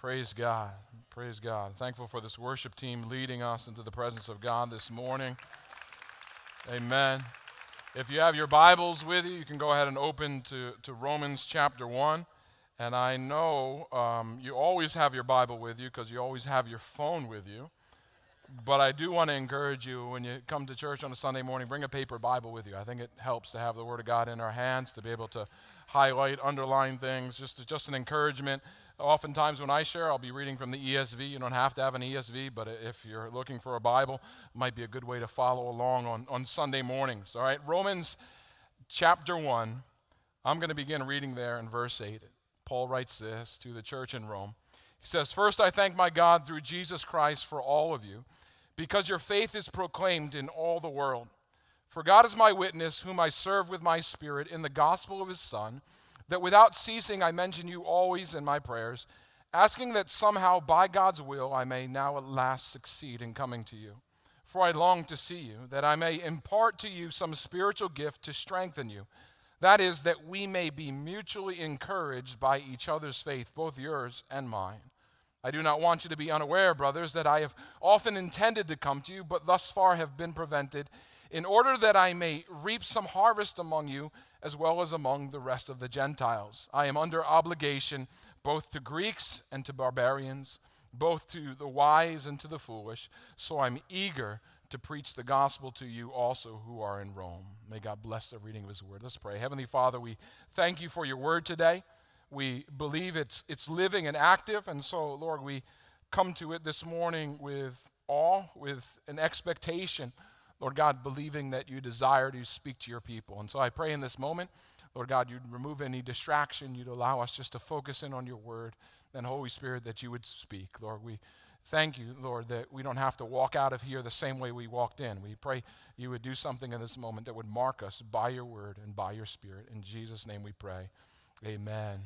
Praise God. Praise God. Thankful for this worship team leading us into the presence of God this morning. Amen. If you have your Bibles with you, you can go ahead and open to, to Romans chapter 1. And I know um, you always have your Bible with you because you always have your phone with you. But I do want to encourage you when you come to church on a Sunday morning, bring a paper Bible with you. I think it helps to have the Word of God in our hands, to be able to highlight, underline things, just, just an encouragement. Oftentimes, when I share, I'll be reading from the ESV. You don't have to have an ESV, but if you're looking for a Bible, it might be a good way to follow along on, on Sunday mornings. All right, Romans chapter 1. I'm going to begin reading there in verse 8. Paul writes this to the church in Rome. He says, First, I thank my God through Jesus Christ for all of you, because your faith is proclaimed in all the world. For God is my witness, whom I serve with my spirit in the gospel of his Son that without ceasing I mention you always in my prayers, asking that somehow by God's will I may now at last succeed in coming to you. For I long to see you, that I may impart to you some spiritual gift to strengthen you. That is, that we may be mutually encouraged by each other's faith, both yours and mine. I do not want you to be unaware, brothers, that I have often intended to come to you, but thus far have been prevented in order that I may reap some harvest among you as well as among the rest of the Gentiles. I am under obligation both to Greeks and to barbarians, both to the wise and to the foolish. So I'm eager to preach the gospel to you also who are in Rome. May God bless the reading of his word. Let's pray. Heavenly Father, we thank you for your word today. We believe it's, it's living and active. And so, Lord, we come to it this morning with awe, with an expectation Lord God, believing that you desire to speak to your people. And so I pray in this moment, Lord God, you'd remove any distraction, you'd allow us just to focus in on your word, and Holy Spirit, that you would speak. Lord, we thank you, Lord, that we don't have to walk out of here the same way we walked in. We pray you would do something in this moment that would mark us by your word and by your spirit. In Jesus' name we pray. Amen.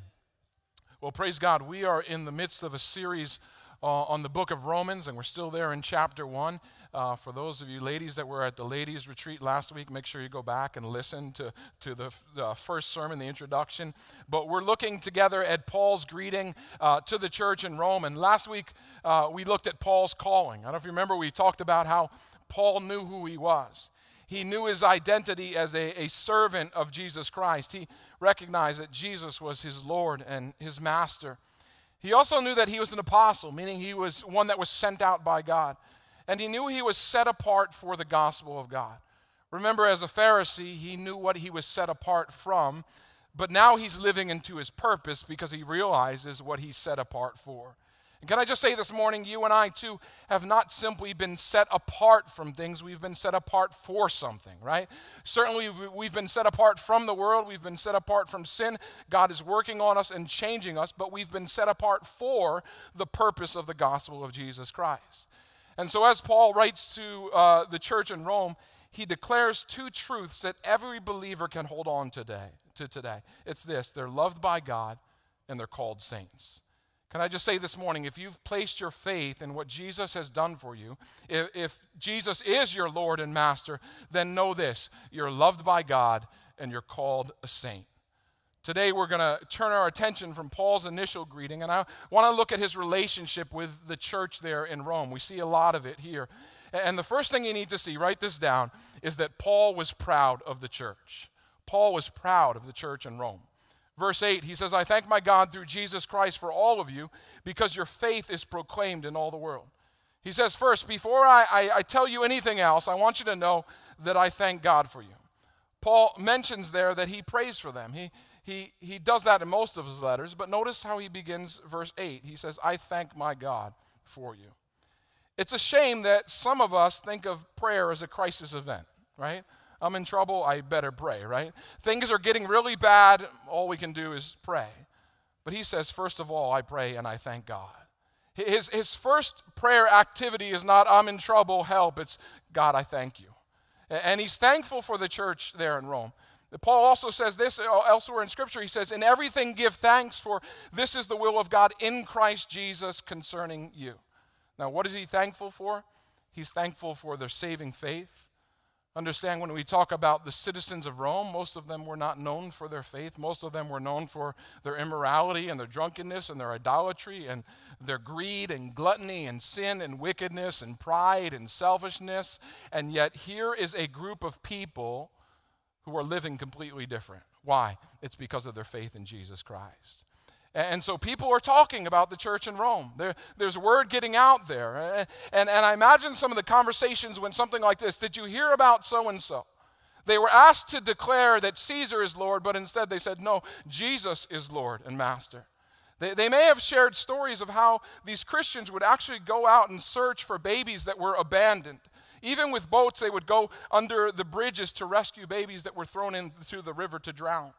Well, praise God. We are in the midst of a series uh, on the book of Romans, and we're still there in chapter 1. Uh, for those of you ladies that were at the ladies' retreat last week, make sure you go back and listen to, to the, the first sermon, the introduction. But we're looking together at Paul's greeting uh, to the church in Rome. And last week, uh, we looked at Paul's calling. I don't know if you remember, we talked about how Paul knew who he was. He knew his identity as a, a servant of Jesus Christ. He recognized that Jesus was his Lord and his master. He also knew that he was an apostle, meaning he was one that was sent out by God and he knew he was set apart for the gospel of God. Remember, as a Pharisee, he knew what he was set apart from, but now he's living into his purpose because he realizes what he's set apart for. And can I just say this morning, you and I too have not simply been set apart from things, we've been set apart for something, right? Certainly, we've been set apart from the world, we've been set apart from sin. God is working on us and changing us, but we've been set apart for the purpose of the gospel of Jesus Christ. And so, as Paul writes to uh, the church in Rome, he declares two truths that every believer can hold on today, to today. It's this they're loved by God and they're called saints. Can I just say this morning, if you've placed your faith in what Jesus has done for you, if, if Jesus is your Lord and Master, then know this you're loved by God and you're called a saint. Today, we're going to turn our attention from Paul's initial greeting, and I want to look at his relationship with the church there in Rome. We see a lot of it here. And the first thing you need to see, write this down, is that Paul was proud of the church. Paul was proud of the church in Rome. Verse 8, he says, I thank my God through Jesus Christ for all of you because your faith is proclaimed in all the world. He says, First, before I, I, I tell you anything else, I want you to know that I thank God for you. Paul mentions there that he prays for them. He, he, he does that in most of his letters, but notice how he begins verse 8. He says, I thank my God for you. It's a shame that some of us think of prayer as a crisis event, right? I'm in trouble, I better pray, right? Things are getting really bad, all we can do is pray. But he says, first of all, I pray and I thank God. His, his first prayer activity is not, I'm in trouble, help. It's, God, I thank you. And he's thankful for the church there in Rome. Paul also says this uh, elsewhere in Scripture. He says, In everything give thanks, for this is the will of God in Christ Jesus concerning you. Now, what is he thankful for? He's thankful for their saving faith, Understand when we talk about the citizens of Rome, most of them were not known for their faith. Most of them were known for their immorality and their drunkenness and their idolatry and their greed and gluttony and sin and wickedness and pride and selfishness. And yet, here is a group of people who are living completely different. Why? It's because of their faith in Jesus Christ. And so people are talking about the church in Rome. There, there's word getting out there. And, and I imagine some of the conversations when something like this Did you hear about so and so? They were asked to declare that Caesar is Lord, but instead they said, No, Jesus is Lord and Master. They, they may have shared stories of how these Christians would actually go out and search for babies that were abandoned. Even with boats, they would go under the bridges to rescue babies that were thrown into the river to drown.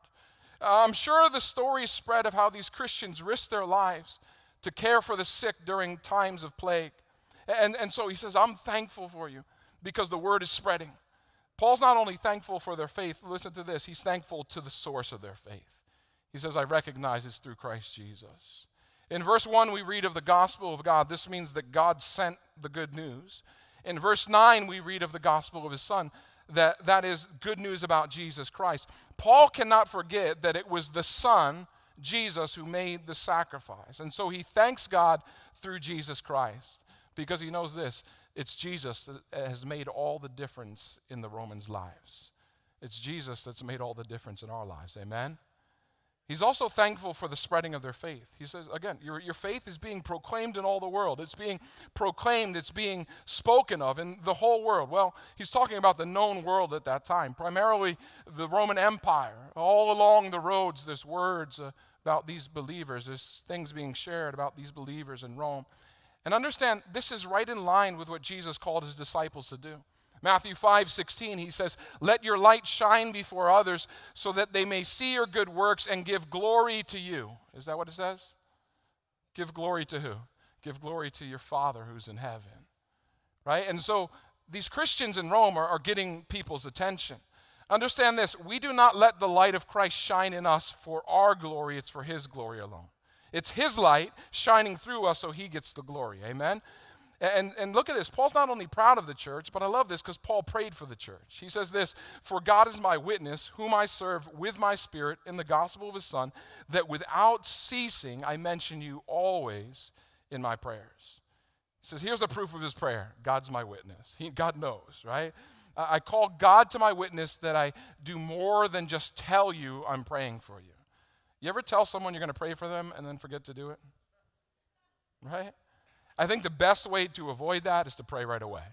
I'm sure the stories spread of how these Christians risked their lives to care for the sick during times of plague. And, and so he says, I'm thankful for you because the word is spreading. Paul's not only thankful for their faith, listen to this, he's thankful to the source of their faith. He says, I recognize it's through Christ Jesus. In verse 1, we read of the gospel of God. This means that God sent the good news. In verse 9, we read of the gospel of his son that, that is good news about Jesus Christ. Paul cannot forget that it was the Son, Jesus, who made the sacrifice. And so he thanks God through Jesus Christ because he knows this it's Jesus that has made all the difference in the Romans' lives. It's Jesus that's made all the difference in our lives. Amen? He's also thankful for the spreading of their faith. He says, again, your, your faith is being proclaimed in all the world. It's being proclaimed, it's being spoken of in the whole world. Well, he's talking about the known world at that time, primarily the Roman Empire. All along the roads, there's words uh, about these believers, there's things being shared about these believers in Rome. And understand, this is right in line with what Jesus called his disciples to do. Matthew 5 16, he says, Let your light shine before others so that they may see your good works and give glory to you. Is that what it says? Give glory to who? Give glory to your Father who's in heaven. Right? And so these Christians in Rome are, are getting people's attention. Understand this we do not let the light of Christ shine in us for our glory, it's for his glory alone. It's his light shining through us so he gets the glory. Amen? And, and look at this. Paul's not only proud of the church, but I love this because Paul prayed for the church. He says this For God is my witness, whom I serve with my spirit in the gospel of his Son, that without ceasing I mention you always in my prayers. He says, Here's the proof of his prayer God's my witness. He, God knows, right? I call God to my witness that I do more than just tell you I'm praying for you. You ever tell someone you're going to pray for them and then forget to do it? Right? I think the best way to avoid that is to pray right away,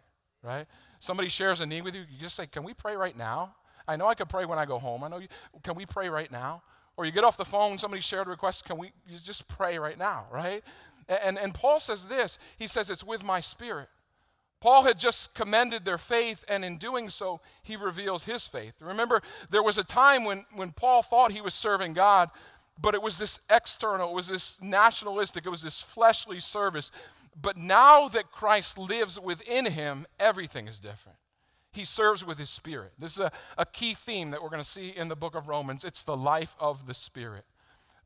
right? Somebody shares a need with you, you just say, Can we pray right now? I know I could pray when I go home. I know you, can we pray right now? Or you get off the phone, somebody shared a request, can we you just pray right now, right? And, and Paul says this he says, It's with my spirit. Paul had just commended their faith, and in doing so, he reveals his faith. Remember, there was a time when, when Paul thought he was serving God, but it was this external, it was this nationalistic, it was this fleshly service. But now that Christ lives within him, everything is different. He serves with his spirit. This is a, a key theme that we're going to see in the book of Romans. It's the life of the spirit.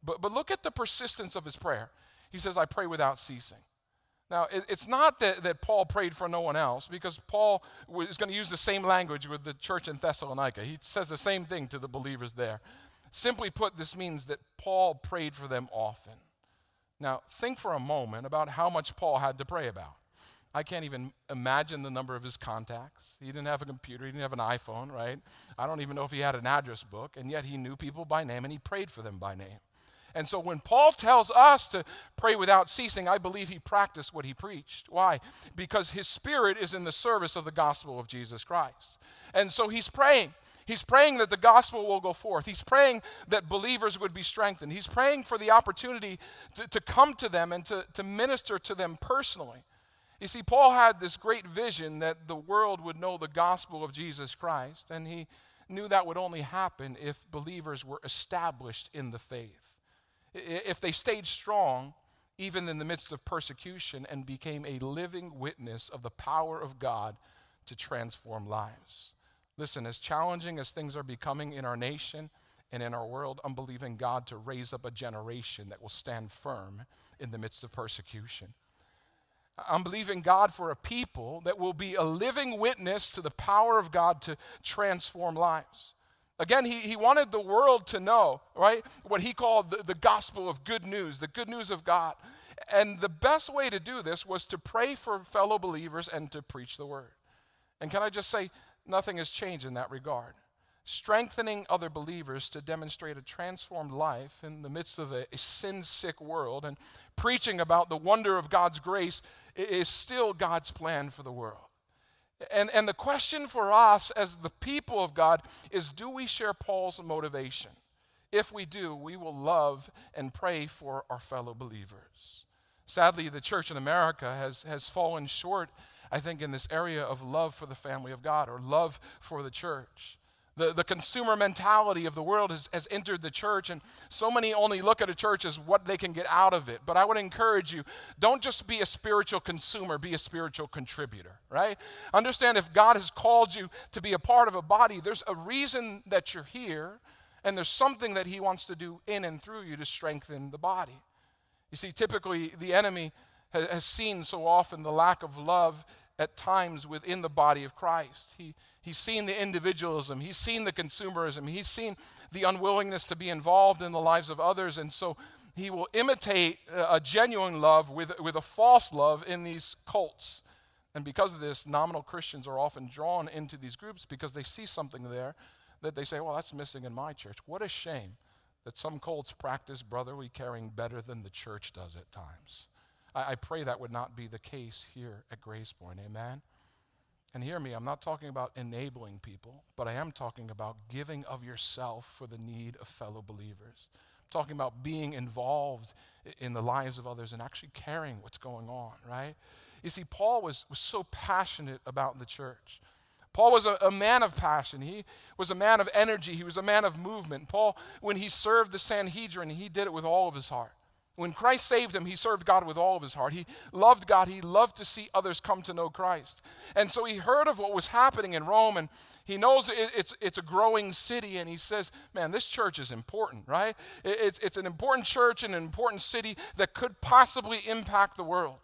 But, but look at the persistence of his prayer. He says, I pray without ceasing. Now, it, it's not that, that Paul prayed for no one else, because Paul is going to use the same language with the church in Thessalonica. He says the same thing to the believers there. Simply put, this means that Paul prayed for them often. Now, think for a moment about how much Paul had to pray about. I can't even imagine the number of his contacts. He didn't have a computer, he didn't have an iPhone, right? I don't even know if he had an address book, and yet he knew people by name and he prayed for them by name. And so when Paul tells us to pray without ceasing, I believe he practiced what he preached. Why? Because his spirit is in the service of the gospel of Jesus Christ. And so he's praying. He's praying that the gospel will go forth. He's praying that believers would be strengthened. He's praying for the opportunity to, to come to them and to, to minister to them personally. You see, Paul had this great vision that the world would know the gospel of Jesus Christ, and he knew that would only happen if believers were established in the faith. If they stayed strong, even in the midst of persecution, and became a living witness of the power of God to transform lives. Listen, as challenging as things are becoming in our nation and in our world, I'm believing God to raise up a generation that will stand firm in the midst of persecution. I'm believing God for a people that will be a living witness to the power of God to transform lives. Again, he, he wanted the world to know, right, what he called the, the gospel of good news, the good news of God. And the best way to do this was to pray for fellow believers and to preach the word. And can I just say, nothing has changed in that regard. Strengthening other believers to demonstrate a transformed life in the midst of a, a sin sick world and preaching about the wonder of God's grace is still God's plan for the world. And, and the question for us as the people of God is do we share Paul's motivation? If we do, we will love and pray for our fellow believers. Sadly, the church in America has, has fallen short, I think, in this area of love for the family of God or love for the church. The, the consumer mentality of the world has, has entered the church, and so many only look at a church as what they can get out of it. But I would encourage you don't just be a spiritual consumer, be a spiritual contributor, right? Understand if God has called you to be a part of a body, there's a reason that you're here, and there's something that He wants to do in and through you to strengthen the body. You see, typically the enemy has, seen so often the lack of love at times within the body of Christ. He, he's seen the individualism, he's seen the consumerism, he's seen the unwillingness to be involved in the lives of others. And so he will imitate a genuine love with, with a false love in these cults. And because of this, nominal Christians are often drawn into these groups because they see something there that they say, well, that's missing in my church. What a shame that some cults practice brotherly caring better than the church does at times. I, I pray that would not be the case here at Grace Point. Amen. And hear me, I'm not talking about enabling people, but I am talking about giving of yourself for the need of fellow believers. I'm talking about being involved in the lives of others and actually caring what's going on, right? You see, Paul was, was so passionate about the church. Paul was a, a, man of passion. He was a man of energy. He was a man of movement. Paul, when he served the Sanhedrin, he did it with all of his heart. When Christ saved him, he served God with all of his heart. He loved God. He loved to see others come to know Christ. And so he heard of what was happening in Rome, and he knows it, it's, it's a growing city, and he says, Man, this church is important, right? It, it's, it's an important church and an important city that could possibly impact the world.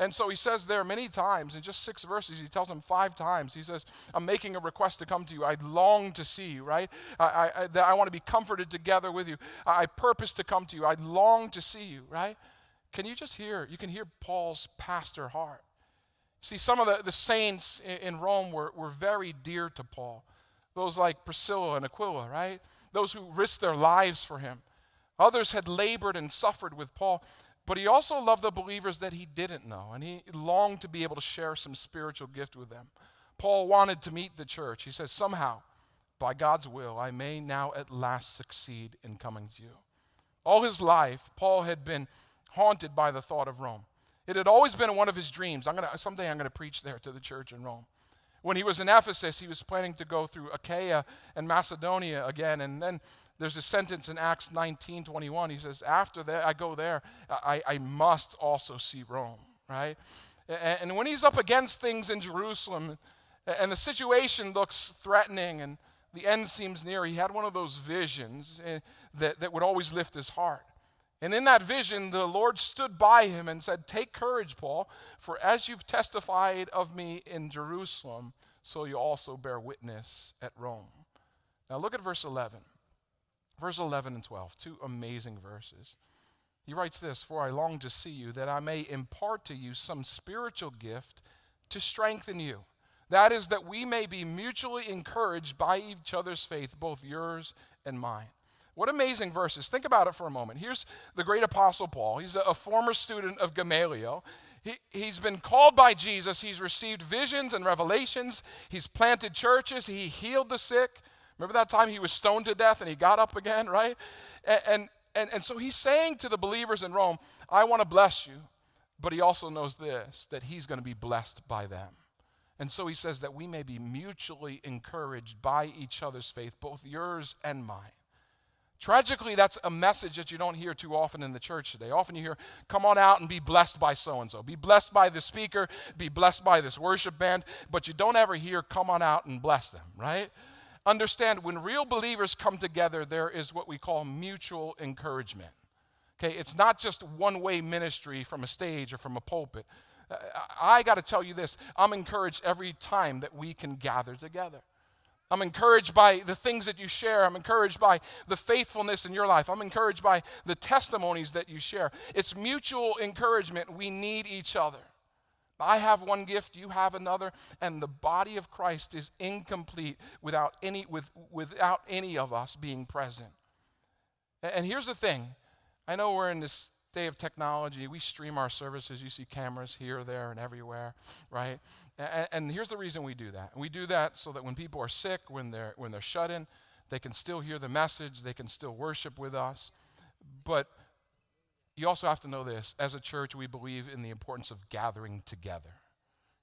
And so he says there many times, in just six verses, he tells them five times. He says, I'm making a request to come to you. I long to see you, right? I, I, I, I want to be comforted together with you. I, purpose to come to you. I long to see you, right? Can you just hear? You can hear Paul's pastor heart. See, some of the, the saints in, in Rome were, were very dear to Paul. Those like Priscilla and Aquila, right? Those who risked their lives for him. Others had labored and suffered with Paul. But he also loved the believers that he didn't know, and he longed to be able to share some spiritual gift with them. Paul wanted to meet the church. He says, Somehow, by God's will, I may now at last succeed in coming to you. All his life, Paul had been haunted by the thought of Rome. It had always been one of his dreams. I'm gonna, someday I'm going to preach there to the church in Rome. When he was in Ephesus, he was planning to go through Achaia and Macedonia again, and then there's a sentence in Acts 19 21. He says, After that, I go there, I, I must also see Rome, right? And, and when he's up against things in Jerusalem, and the situation looks threatening and the end seems near, he had one of those visions eh, that, that would always lift his heart. And in that vision, the Lord stood by him and said, Take courage, Paul, for as you've testified of me in Jerusalem, so you also bear witness at Rome. Now look at verse 11. Verse 11 and 12, two amazing verses. He writes this For I long to see you, that I may impart to you some spiritual gift to strengthen you. That is, that we may be mutually encouraged by each other's faith, both yours and mine. What amazing verses. Think about it for a moment. Here's the great apostle Paul. He's a, a former student of Gamaliel. He, he's been called by Jesus. He's received visions and revelations. He's planted churches. He healed the sick. Remember that time he was stoned to death and he got up again, right? And, and, and, and so he's saying to the believers in Rome, I want to bless you, but he also knows this, that he's going to be blessed by them. And so he says that we may be mutually encouraged by each other's faith, both yours and mine. Tragically, that's a message that you don't hear too often in the church today. Often you hear, come on out and be blessed by so and so. Be blessed by the speaker, be blessed by this worship band, but you don't ever hear, come on out and bless them, right? Understand when real believers come together, there is what we call mutual encouragement. Okay, it's not just one way ministry from a stage or from a pulpit. Uh, I got to tell you this I'm encouraged every time that we can gather together. I'm encouraged by the things that you share. I'm encouraged by the faithfulness in your life. I'm encouraged by the testimonies that you share. It's mutual encouragement. We need each other. I have one gift, you have another, and the body of Christ is incomplete without any, with, without any of us being present. And here's the thing I know we're in this day of technology, we stream our services. You see cameras here, there, and everywhere, right? And, and, here's the reason we do that. We do that so that when people are sick, when they're when they're shut in, they can still hear the message, they can still worship with us. But you also have to know this: as a church, we believe in the importance of gathering together.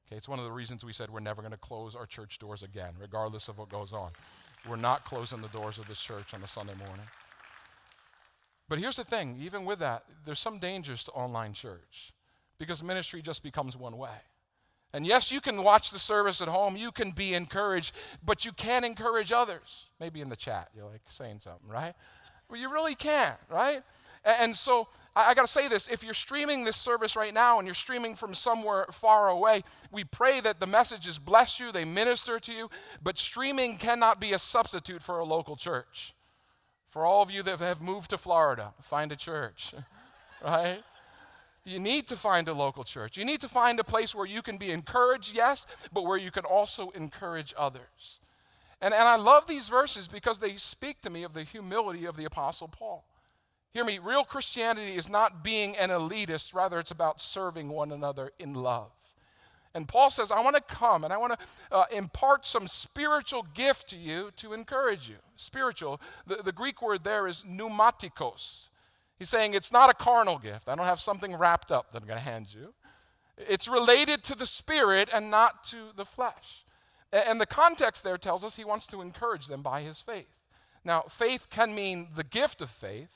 Okay, it's one of the reasons we said we're never going to close our church doors again, regardless of what goes on. We're not closing the doors of this church on a Sunday morning. But here's the thing even with that, there's some dangers to online church because ministry just becomes one way. And yes, you can watch the service at home, you can be encouraged, but you can't encourage others. Maybe in the chat, you're like saying something, right? Well, you really can't, right? And so I, got to say this if you're streaming this service right now and you're streaming from somewhere far away, we pray that the messages bless you, they minister to you, but streaming cannot be a substitute for a local church. For all of you that have moved to Florida, find a church, right? You need to find a local church. You need to find a place where you can be encouraged, yes, but where you can also encourage others. And, and I love these verses because they speak to me of the humility of the Apostle Paul. Hear me, real Christianity is not being an elitist, rather, it's about serving one another in love. And Paul says, I want to come and I want to uh, impart some spiritual gift to you to encourage you. Spiritual. The, the Greek word there is pneumatikos. He's saying it's not a carnal gift. I don't have something wrapped up that I'm going to hand you. It's related to the spirit and not to the flesh. And the context there tells us he wants to encourage them by his faith. Now, faith can mean the gift of faith,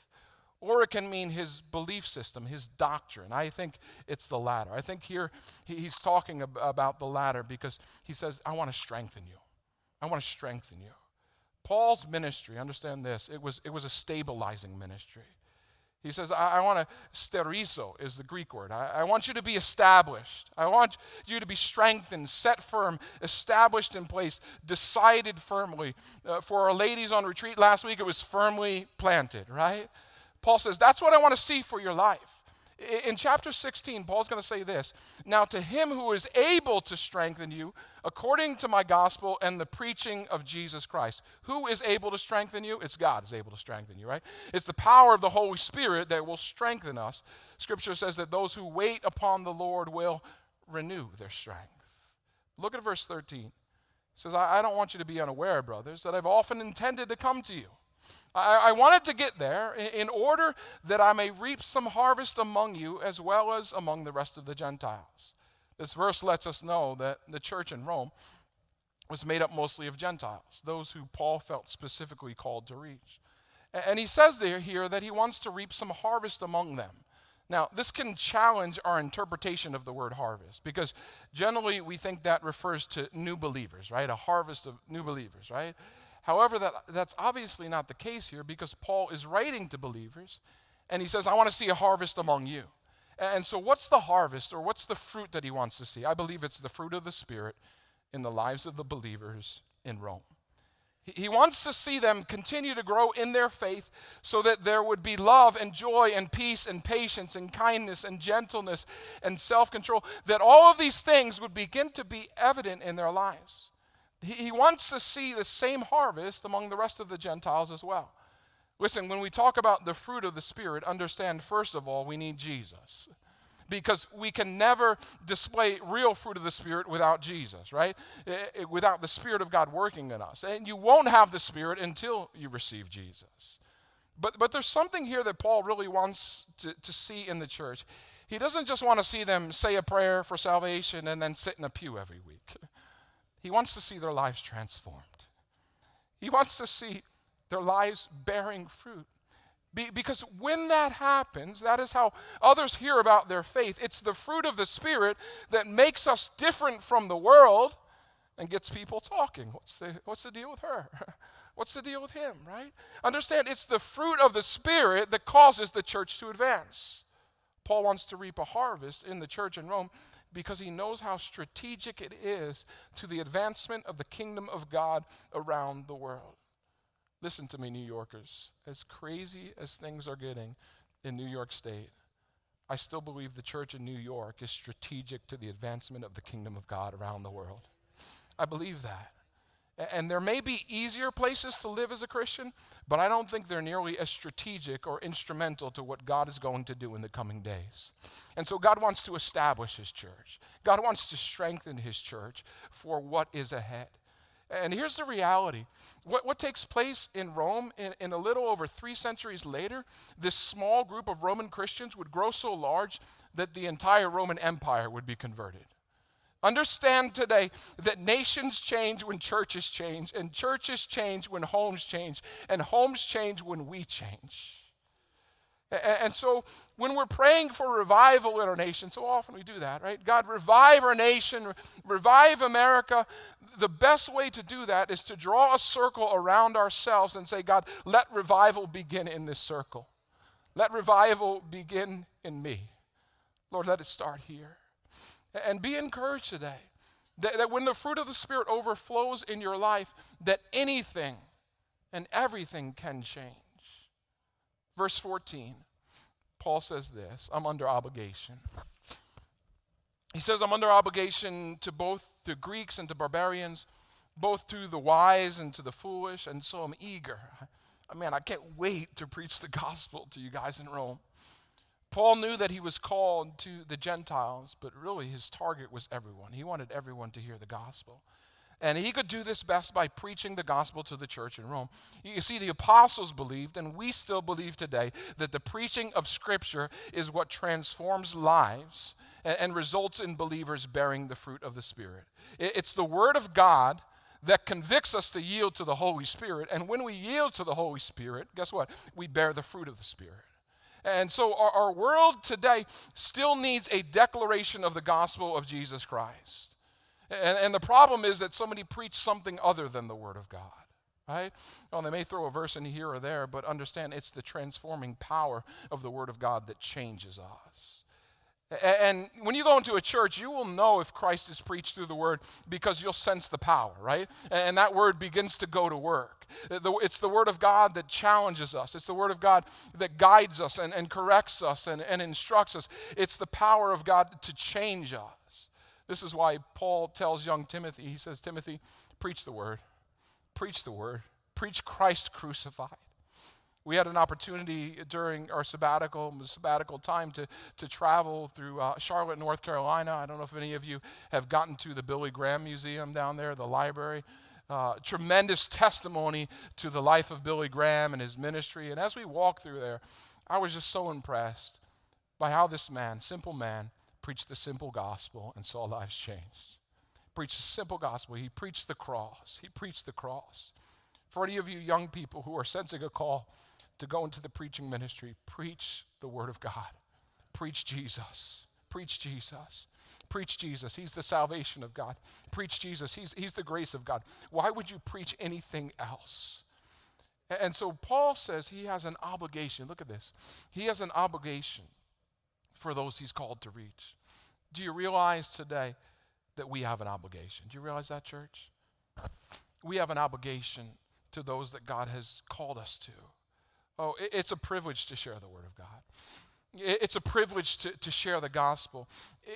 or it can mean his belief system, his doctrine. I think it's the latter. I think here he's talking about the latter because he says, I want to strengthen you. I want to strengthen you. Paul's ministry, understand this, it was, it was a stabilizing ministry. He says, I, I want to, sterizo is the Greek word. I, I, want you to be established. I want you to be strengthened, set firm, established in place, decided firmly. Uh, for our ladies on retreat last week, it was firmly planted, right? Paul says, That's what I want to see for your life. In chapter 16, Paul's going to say this Now, to him who is able to strengthen you, according to my gospel and the preaching of Jesus Christ. Who is able to strengthen you? It's God is able to strengthen you, right? It's the power of the Holy Spirit that will strengthen us. Scripture says that those who wait upon the Lord will renew their strength. Look at verse 13. It says, I don't want you to be unaware, brothers, that I've often intended to come to you I, I wanted to get there in order that I may reap some harvest among you as well as among the rest of the Gentiles. This verse lets us know that the church in Rome was made up mostly of Gentiles, those who Paul felt specifically called to reach. And he says there here that he wants to reap some harvest among them. Now, this can challenge our interpretation of the word harvest because generally we think that refers to new believers, right? A harvest of new believers, right? However, that, that's obviously not the case here because Paul is writing to believers and he says, I want to see a harvest among you. And so, what's the harvest or what's the fruit that he wants to see? I believe it's the fruit of the Spirit in the lives of the believers in Rome. He wants to see them continue to grow in their faith so that there would be love and joy and peace and patience and kindness and gentleness and self control, that all of these things would begin to be evident in their lives. He, wants to see the same harvest among the rest of the Gentiles as well. Listen, when we talk about the fruit of the Spirit, understand first of all, we need Jesus. Because we can never display real fruit of the Spirit without Jesus, right? Eh, eh, without the Spirit of God working in us. And you won't have the Spirit until you receive Jesus. But, but there's something here that Paul really wants to, to see in the church. He doesn't just want to see them say a prayer for salvation and then sit in a pew every week. He wants to see their lives transformed. He wants to see their lives bearing fruit. Be, because when that happens, that is how others hear about their faith. It's the fruit of the Spirit that makes us different from the world and gets people talking. What's the, what's the deal with her? What's the deal with him, right? Understand, it's the fruit of the Spirit that causes the church to advance. Paul wants to reap a harvest in the church in Rome because he knows how strategic it is to the advancement of the kingdom of God around the world. Listen to me, New Yorkers. As crazy as things are getting in New York State, I still believe the church in New York is strategic to the advancement of the kingdom of God around the world. I believe that. And there may be easier places to live as a Christian, but I don't think they're nearly as strategic or instrumental to what God is going to do in the coming days. And so God wants to establish His church, God wants to strengthen His church for what is ahead. And here's the reality what, what takes place in Rome in, in a little over three centuries later, this small group of Roman Christians would grow so large that the entire Roman Empire would be converted. Understand today that nations change when churches change, and churches change when homes change, and homes change when we change. And so, when we're praying for revival in our nation, so often we do that, right? God, revive our nation, revive America. The best way to do that is to draw a circle around ourselves and say, God, let revival begin in this circle. Let revival begin in me. Lord, let it start here. And be encouraged today that, that when the fruit of the Spirit overflows in your life, that anything and everything can change. Verse 14, Paul says this I'm under obligation. He says, I'm under obligation to both the Greeks and to barbarians, both to the wise and to the foolish, and so I'm eager. I mean, I can't wait to preach the gospel to you guys in Rome. Paul knew that he was called to the Gentiles, but really his target was everyone. He wanted everyone to hear the gospel. And he could do this best by preaching the gospel to the church in Rome. You see, the apostles believed, and we still believe today, that the preaching of Scripture is what transforms lives and, results in believers bearing the fruit of the Spirit. It, it's the Word of God that convicts us to yield to the Holy Spirit. And when we yield to the Holy Spirit, guess what? We bear the fruit of the Spirit. And so our, our world today still needs a declaration of the gospel of Jesus Christ. And, and the problem is that somebody preached something other than the Word of God. Right? Well, they may throw a verse in here or there, but understand it's the transforming power of the Word of God that changes us. And when you go into a church, you will know if Christ is preached through the word because you'll sense the power, right? And that word begins to go to work. It's the word of God that challenges us, it's the word of God that guides us and, and corrects us and, and instructs us. It's the power of God to change us. This is why Paul tells young Timothy, he says, Timothy, preach the word, preach the word, preach Christ crucified. We had an opportunity during our sabbatical, sabbatical time to, to travel through uh, Charlotte, North Carolina. I don't know if any of you have gotten to the Billy Graham Museum down there, the library. Uh, tremendous testimony to the life of Billy Graham and his ministry. And as we walked through there, I was just so impressed by how this man, simple man, preached the simple gospel and saw lives changed. Preached the simple gospel. He preached the cross. He preached the cross. For any of you young people who are sensing a call to go into the preaching ministry, preach the Word of God. Preach Jesus. Preach Jesus. Preach Jesus. He's the salvation of God. Preach Jesus. He's, he's the grace of God. Why would you preach anything else? And so Paul says he has an obligation. Look at this. He has an obligation for those he's called to reach. Do you realize today that we have an obligation? Do you realize that, church? We have an obligation to those that God has called us to. Oh, it's a privilege to share the Word of God. It's a privilege to, to share the gospel.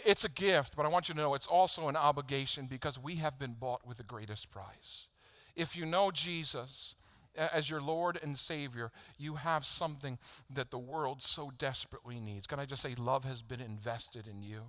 It's a gift, but I want you to know it's also an obligation because we have been bought with the greatest price. If you know Jesus as your Lord and Savior, you have something that the world so desperately needs. Can I just say, love has been invested in you?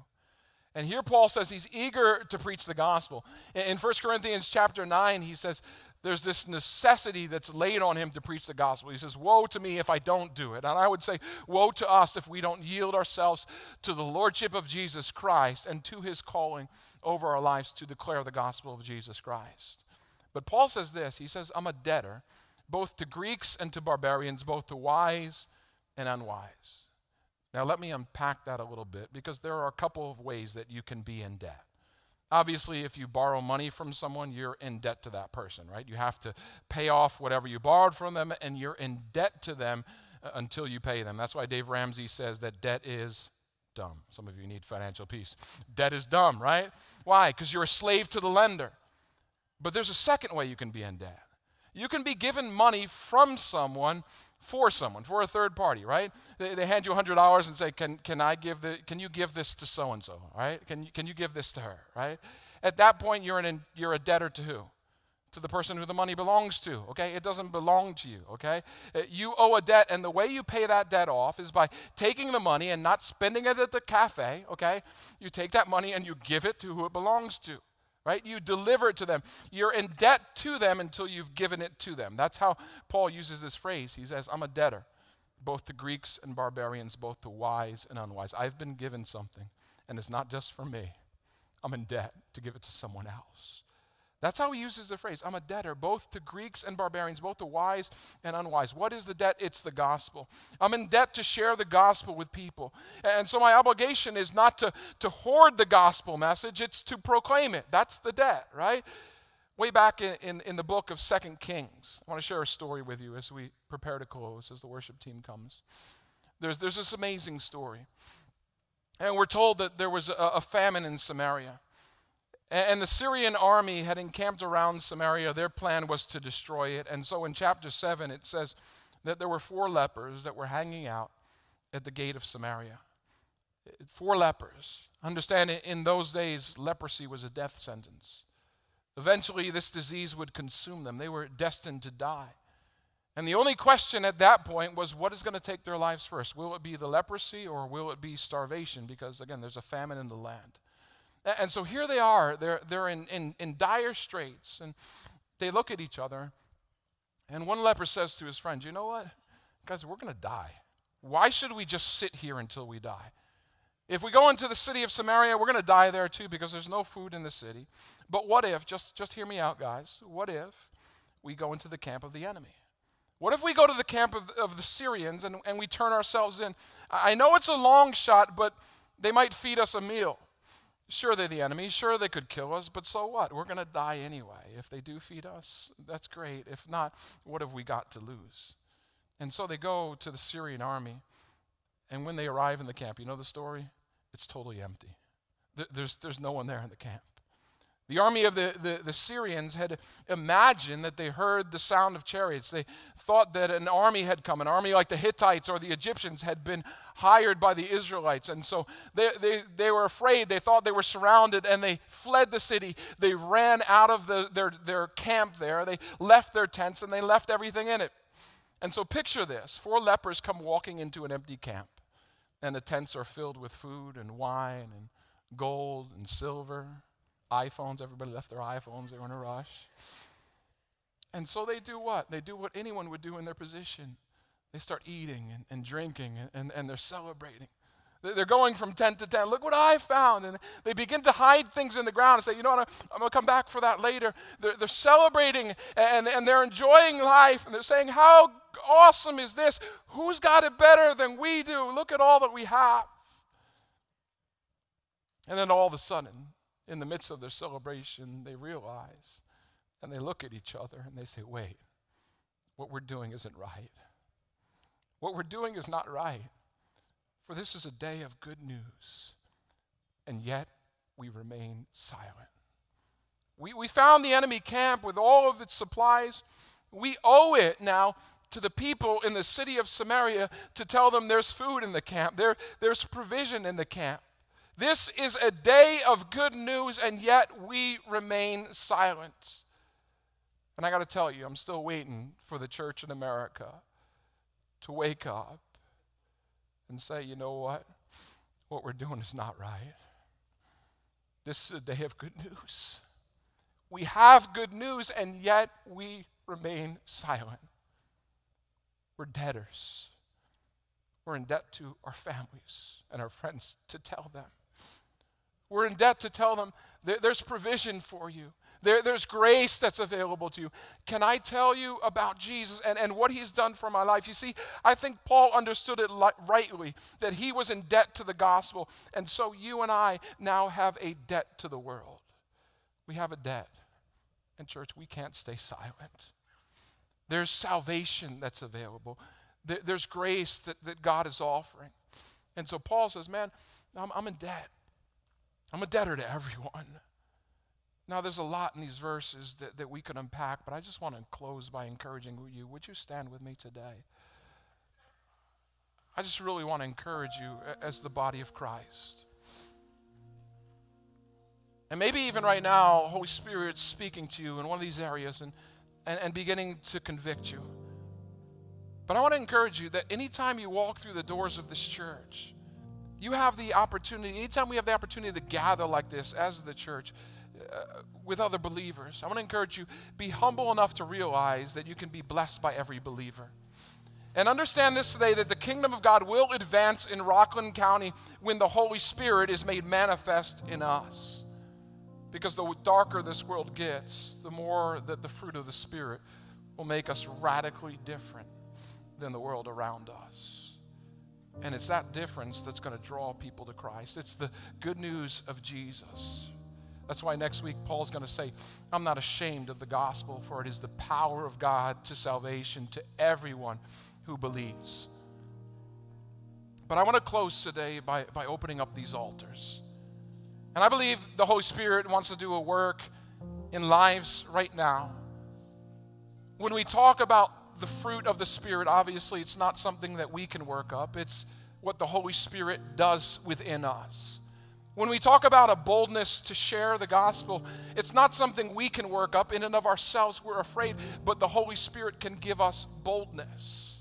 And here Paul says he's eager to preach the gospel. In 1 Corinthians chapter 9, he says, there's this necessity that's laid on him to preach the gospel. He says, Woe to me if I don't do it. And I would say, Woe to us if we don't yield ourselves to the lordship of Jesus Christ and to his calling over our lives to declare the gospel of Jesus Christ. But Paul says this He says, I'm a debtor both to Greeks and to barbarians, both to wise and unwise. Now, let me unpack that a little bit because there are a couple of ways that you can be in debt. Obviously, if you borrow money from someone, you're in debt to that person, right? You have to pay off whatever you borrowed from them, and you're in debt to them uh, until you pay them. That's why Dave Ramsey says that debt is dumb. Some of you need financial peace. Debt is dumb, right? Why? Because you're a slave to the lender. But there's a second way you can be in debt. You can be given money from someone for someone, for a third party, right? They, they hand you $100 and say, can, can, I give the, can you give this to so and so, right? Can you, can you give this to her, right? At that point, you're, an, you're a debtor to who? To the person who the money belongs to, okay? It doesn't belong to you, okay? Uh, you owe a debt, and the way you pay that debt off is by taking the money and not spending it at the cafe, okay? You take that money and you give it to who it belongs to right? You deliver it to them. You're in debt to them until you've given it to them. That's how Paul uses this phrase. He says, I'm a debtor, both to Greeks and barbarians, both to wise and unwise. I've been given something, and it's not just for me. I'm in debt to give it to someone else. That's how he uses the phrase I'm a debtor, both to Greeks and barbarians, both to wise and unwise. What is the debt? It's the gospel. I'm in debt to share the gospel with people. And so my obligation is not to, to hoard the gospel message, it's to proclaim it. That's the debt, right? Way back in, in, in the book of Second Kings, I want to share a story with you as we prepare to close, as the worship team comes. There's, there's this amazing story. And we're told that there was a, a famine in Samaria. And the Syrian army had encamped around Samaria. Their plan was to destroy it. And so in chapter 7, it says that there were four lepers that were hanging out at the gate of Samaria. Four lepers. Understand, in those days, leprosy was a death sentence. Eventually, this disease would consume them. They were destined to die. And the only question at that point was what is going to take their lives first? Will it be the leprosy or will it be starvation? Because, again, there's a famine in the land. And so here they are, they're, they're in, in, in dire straits, and they look at each other. And one leper says to his friend, You know what? Guys, we're going to die. Why should we just sit here until we die? If we go into the city of Samaria, we're going to die there too because there's no food in the city. But what if, just, just hear me out, guys, what if we go into the camp of the enemy? What if we go to the camp of, of the Syrians and, and we turn ourselves in? I know it's a long shot, but they might feed us a meal. Sure, they're the enemy. Sure, they could kill us, but so what? We're going to die anyway. If they do feed us, that's great. If not, what have we got to lose? And so they go to the Syrian army. And when they arrive in the camp, you know the story? It's totally empty. There's, there's no one there in the camp. The army of the, the, the, Syrians had imagined that they heard the sound of chariots. They thought that an army had come, an army like the Hittites or the Egyptians had been hired by the Israelites. And so they, they, they were afraid. They thought they were surrounded and they fled the city. They ran out of the, their, their camp there. They left their tents and they left everything in it. And so picture this four lepers come walking into an empty camp, and the tents are filled with food and wine and gold and silver iPhones. Everybody left their iPhones. They were in a rush. And so they do what? They do what anyone would do in their position. They start eating and, and drinking and, and, and they're celebrating. They're going from tent to tent. Look what I found. And they begin to hide things in the ground and say, you know what, I'm going to come back for that later. They're, they're celebrating and, and they're enjoying life. And they're saying, how awesome is this? Who's got it better than we do? Look at all that we have. And then all of a sudden, in the midst of their celebration, they realize and they look at each other and they say, wait, what we're doing isn't right. What we're doing is not right. For this is a day of good news, and yet we remain silent. We, we found the enemy camp with all of its supplies. We owe it now to the people in the city of Samaria to tell them there's food in the camp, there, there's provision in the camp. This is a day of good news, and yet we remain silent. And I got to tell you, I'm still waiting for the church in America to wake up and say, you know what? What we're doing is not right. This is a day of good news. We have good news, and yet we remain silent. We're debtors. We're in debt to our families and our friends to tell them. We're in debt to tell them there's provision for you. There, there's grace that's available to you. Can I tell you about Jesus and, and what he's done for my life? You see, I think Paul understood it li- rightly that he was in debt to the gospel. And so you and I now have a debt to the world. We have a debt. And, church, we can't stay silent. There's salvation that's available, there, there's grace that, that God is offering. And so Paul says, Man, I'm, I'm in debt. I'm a debtor to everyone. Now, there's a lot in these verses that, that we could unpack, but I just want to close by encouraging you. Would you stand with me today? I just really want to encourage you as the body of Christ. And maybe even right now, Holy Spirit's speaking to you in one of these areas and, and, and beginning to convict you. But I want to encourage you that anytime you walk through the doors of this church, you have the opportunity, anytime we have the opportunity to gather like this as the church uh, with other believers, I want to encourage you be humble enough to realize that you can be blessed by every believer. And understand this today that the kingdom of God will advance in Rockland County when the Holy Spirit is made manifest in us. Because the darker this world gets, the more that the fruit of the Spirit will make us radically different than the world around us. And it's that difference that's going to draw people to Christ. It's the good news of Jesus. That's why next week Paul's going to say, I'm not ashamed of the gospel, for it is the power of God to salvation to everyone who believes. But I want to close today by, by opening up these altars. And I believe the Holy Spirit wants to do a work in lives right now. When we talk about the fruit of the Spirit, obviously it's not something that we can work up, it's what the Holy Spirit does within us. When we talk about a boldness to share the gospel, it's not something we can work up in and of ourselves. We're afraid, but the Holy Spirit can give us boldness.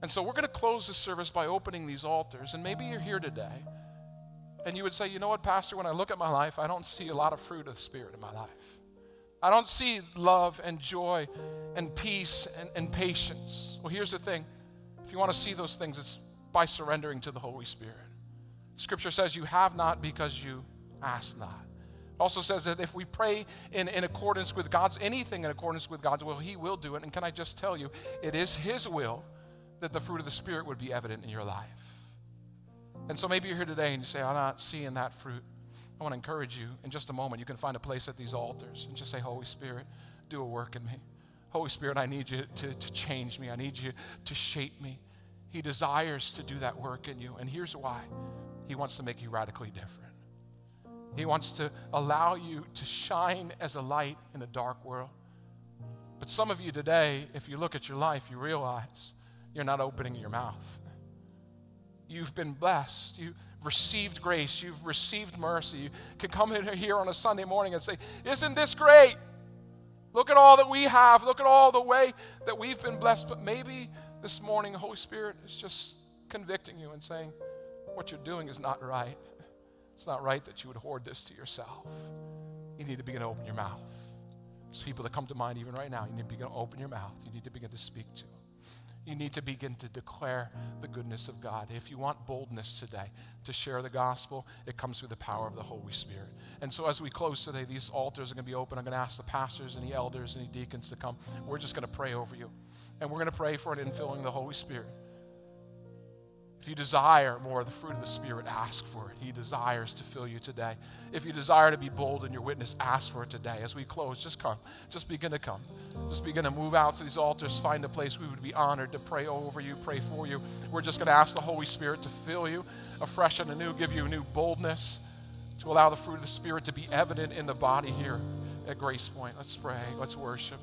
And so we're going to close this service by opening these altars. And maybe you're here today and you would say, you know what, Pastor, when I look at my life, I don't see a lot of fruit of the Spirit in my life. I don't see love and joy and peace and, and patience. Well, here's the thing if you want to see those things, it's by surrendering to the Holy Spirit. Scripture says, You have not because you ask not. It also says that if we pray in, in accordance with God's, anything in accordance with God's will, He will do it. And can I just tell you, it is His will that the fruit of the Spirit would be evident in your life. And so maybe you're here today and you say, I'm not seeing that fruit. I want to encourage you in just a moment. You can find a place at these altars and just say, Holy Spirit, do a work in me. Holy Spirit, I need you to, to change me. I need you to shape me. He desires to do that work in you. And here's why He wants to make you radically different. He wants to allow you to shine as a light in a dark world. But some of you today, if you look at your life, you realize you're not opening your mouth. You've been blessed. You've received grace. You've received mercy. You can come in here on a Sunday morning and say, Isn't this great? Look at all that we have. Look at all the way that we've been blessed. But maybe this morning, the Holy Spirit is just convicting you and saying, What you're doing is not right. It's not right that you would hoard this to yourself. You need to begin to open your mouth. There's people that come to mind even right now. You need to begin to open your mouth. You need to begin to speak to. You need to begin to declare the goodness of God. If you want boldness today to share the gospel, it comes through the power of the Holy Spirit. And so, as we close today, these altars are going to be open. I'm going to ask the pastors and the elders and the deacons to come. We're just going to pray over you. And we're going to pray for an infilling of the Holy Spirit. If you desire more of the fruit of the Spirit, ask for it. He desires to fill you today. If you desire to be bold in your witness, ask for it today. As we close, just come. Just begin to come. Just begin to move out to these altars, find a place we would be honored to pray over you, pray for you. We're just going to ask the Holy Spirit to fill you afresh and anew, give you a new boldness, to allow the fruit of the Spirit to be evident in the body here at Grace Point. Let's pray. Let's worship.